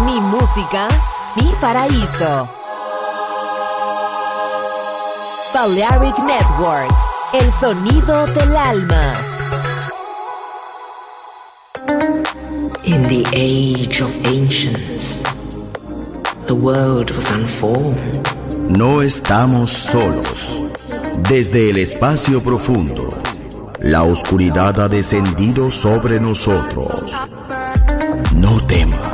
Mi música, mi paraíso. Balearic Network, el sonido del alma. In the age of ancients, the world was unformed. No estamos solos. Desde el espacio profundo, la oscuridad ha descendido sobre nosotros. No temas,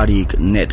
Tariq Net.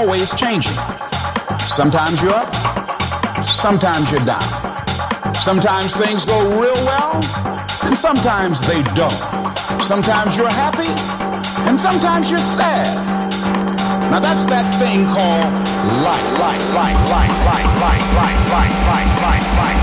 Always changing. Sometimes you're up, sometimes you're down. Sometimes things go real well, and sometimes they don't. Sometimes you're happy, and sometimes you're sad. Now that's that thing called life, life, life, life, life, life, life, life, life, life, life.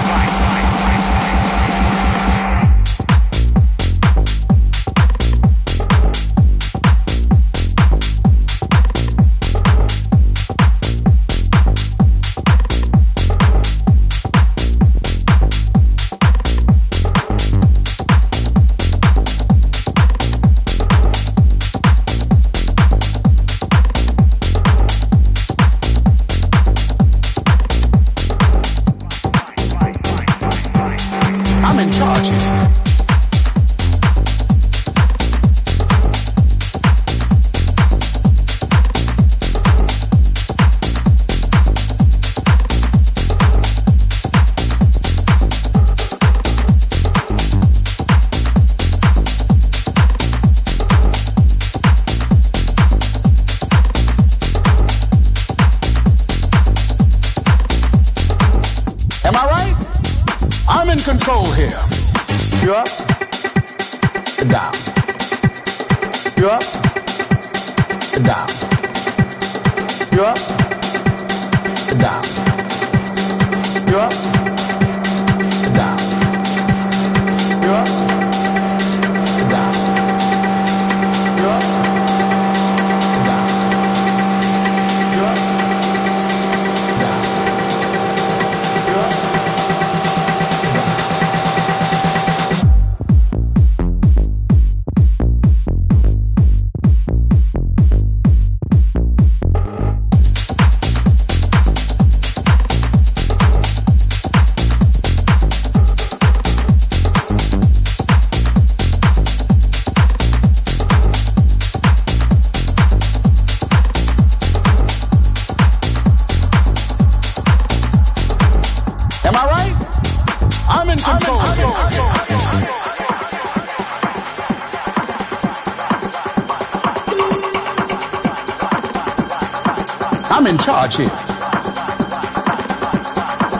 I'm in charge here.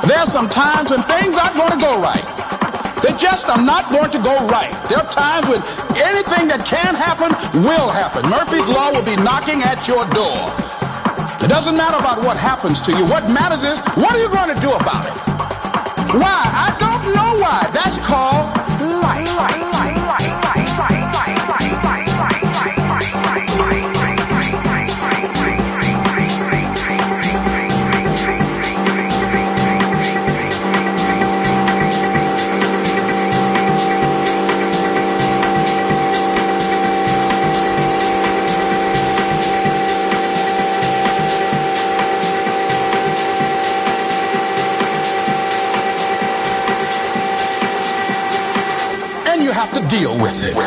There are some times when things aren't going to go right. They just are not going to go right. There are times when anything that can happen will happen. Murphy's Law will be knocking at your door. It doesn't matter about what happens to you. What matters is, what are you going to do about it? Why? I don't know why. That's called deal with it.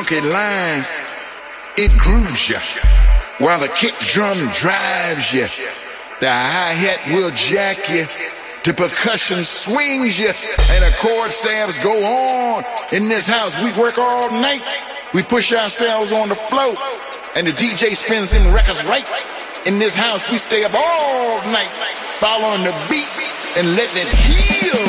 Funky lines, it grooves you. While the kick drum drives you, the hi-hat will jack you, the percussion swings you, and the chord stabs go on. In this house, we work all night. We push ourselves on the floor, and the DJ spins them records right. In this house, we stay up all night, following the beat and letting it heal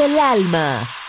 del alma.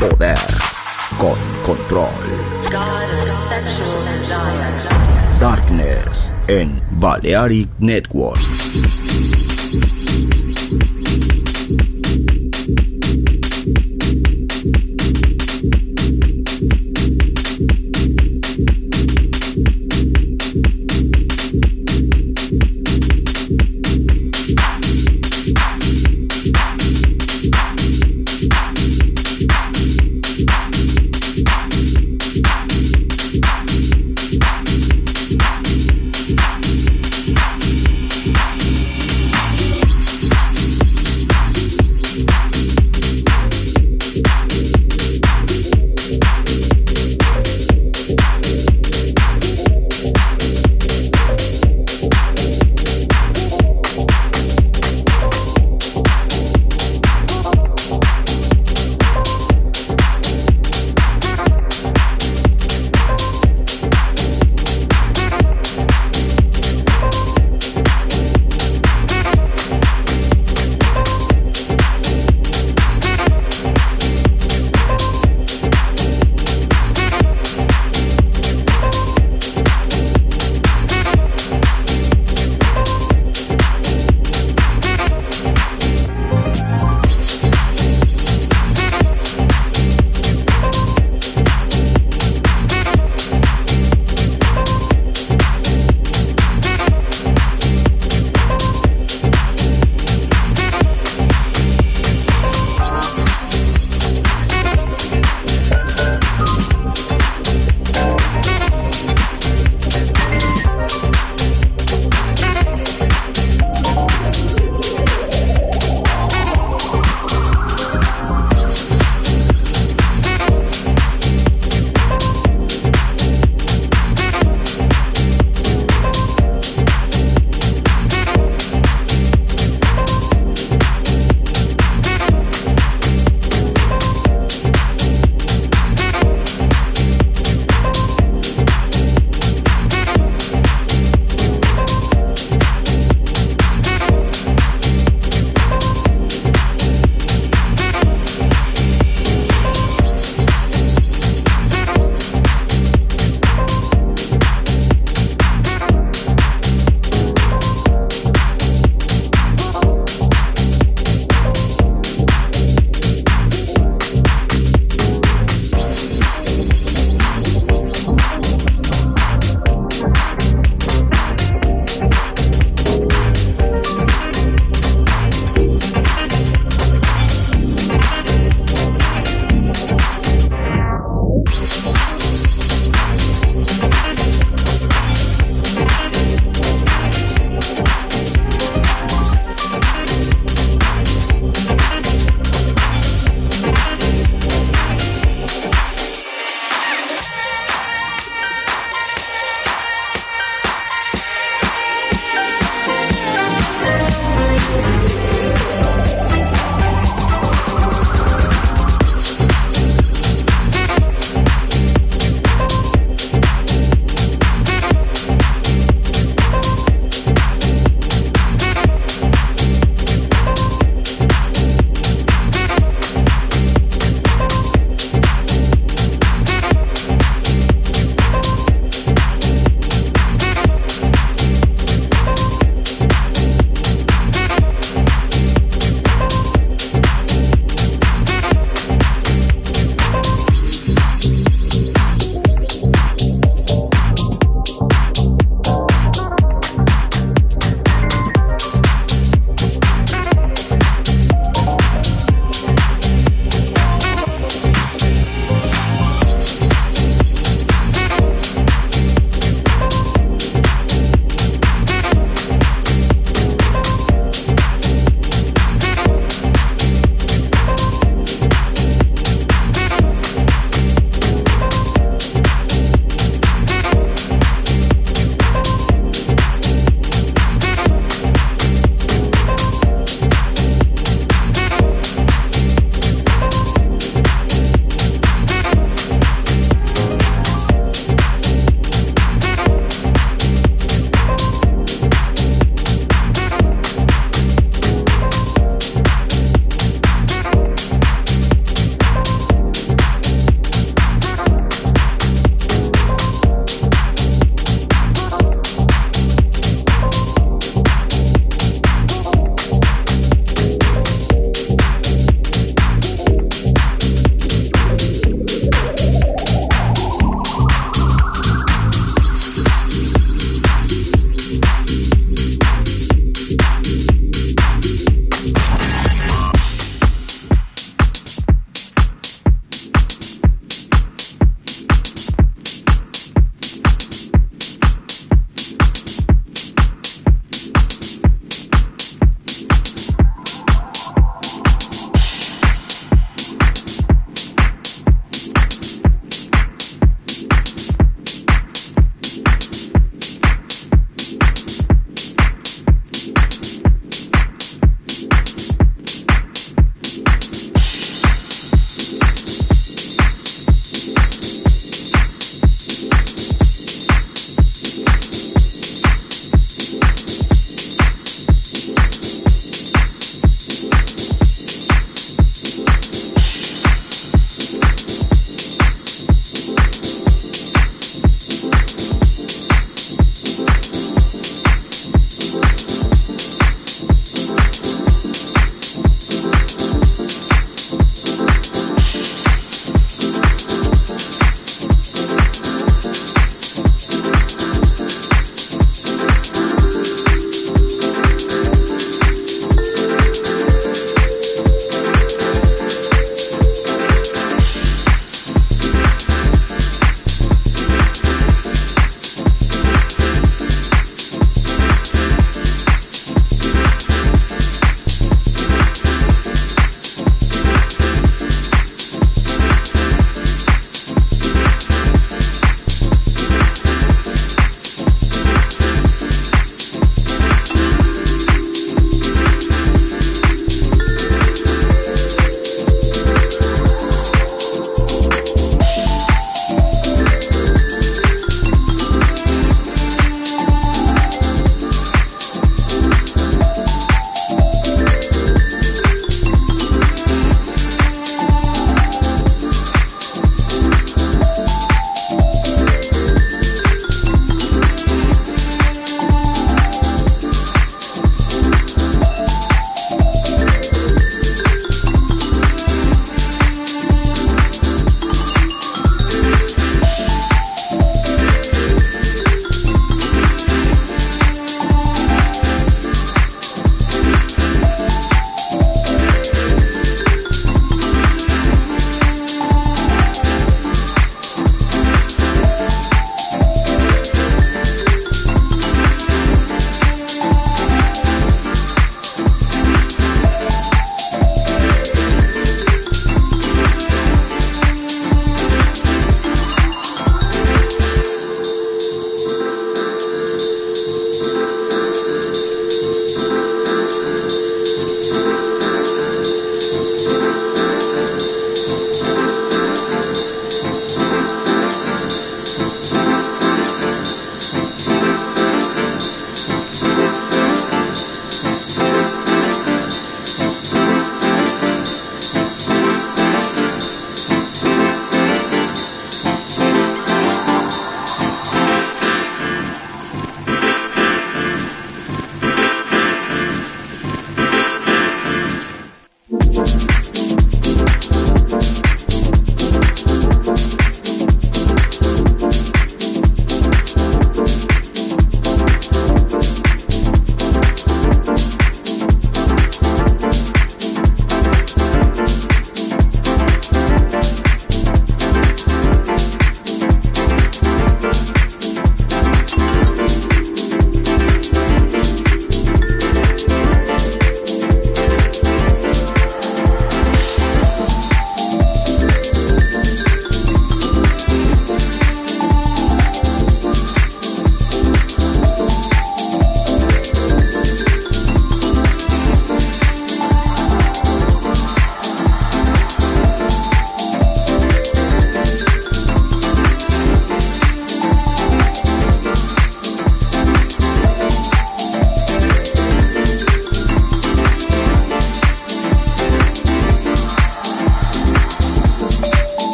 Poder con control. Darkness en Balearic Network.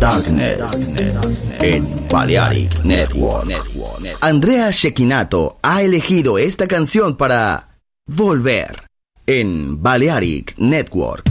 Darkness en Balearic Network. Andrea Shekinato ha elegido esta canción para Volver en Balearic Network.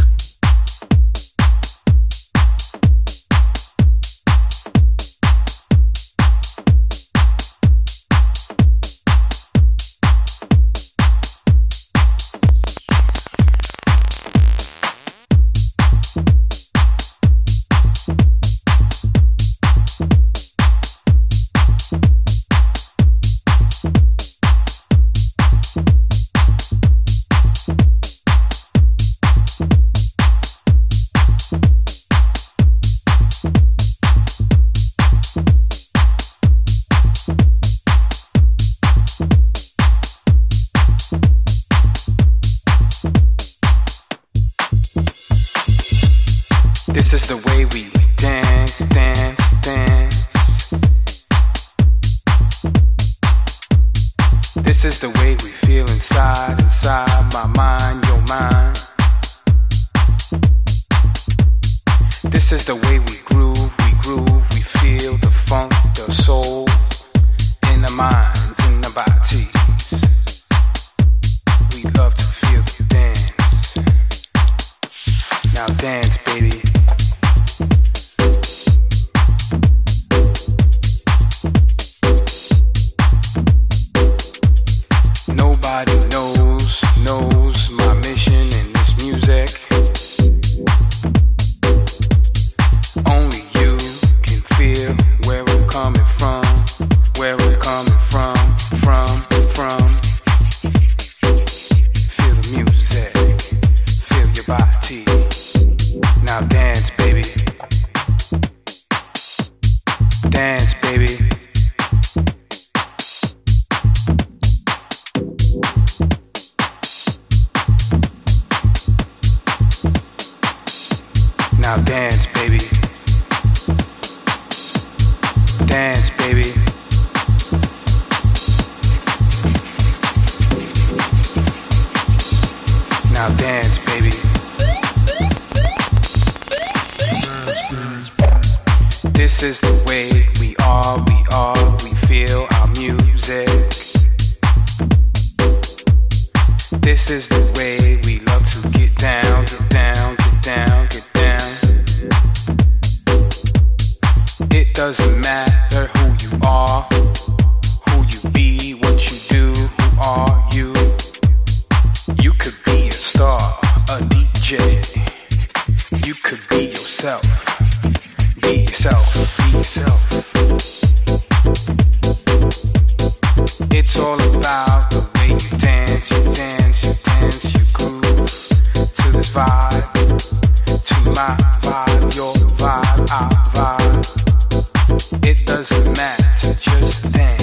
It doesn't matter, just dance.